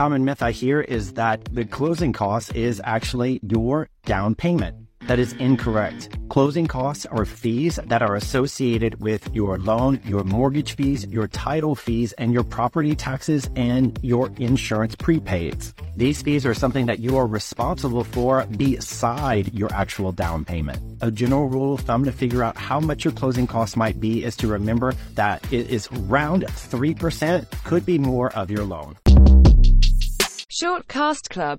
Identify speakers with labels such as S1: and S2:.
S1: Common myth I hear is that the closing cost is actually your down payment. That is incorrect. Closing costs are fees that are associated with your loan, your mortgage fees, your title fees, and your property taxes and your insurance prepaids. These fees are something that you are responsible for beside your actual down payment. A general rule of thumb to figure out how much your closing costs might be is to remember that it is around 3%, could be more of your loan.
S2: Shortcast Club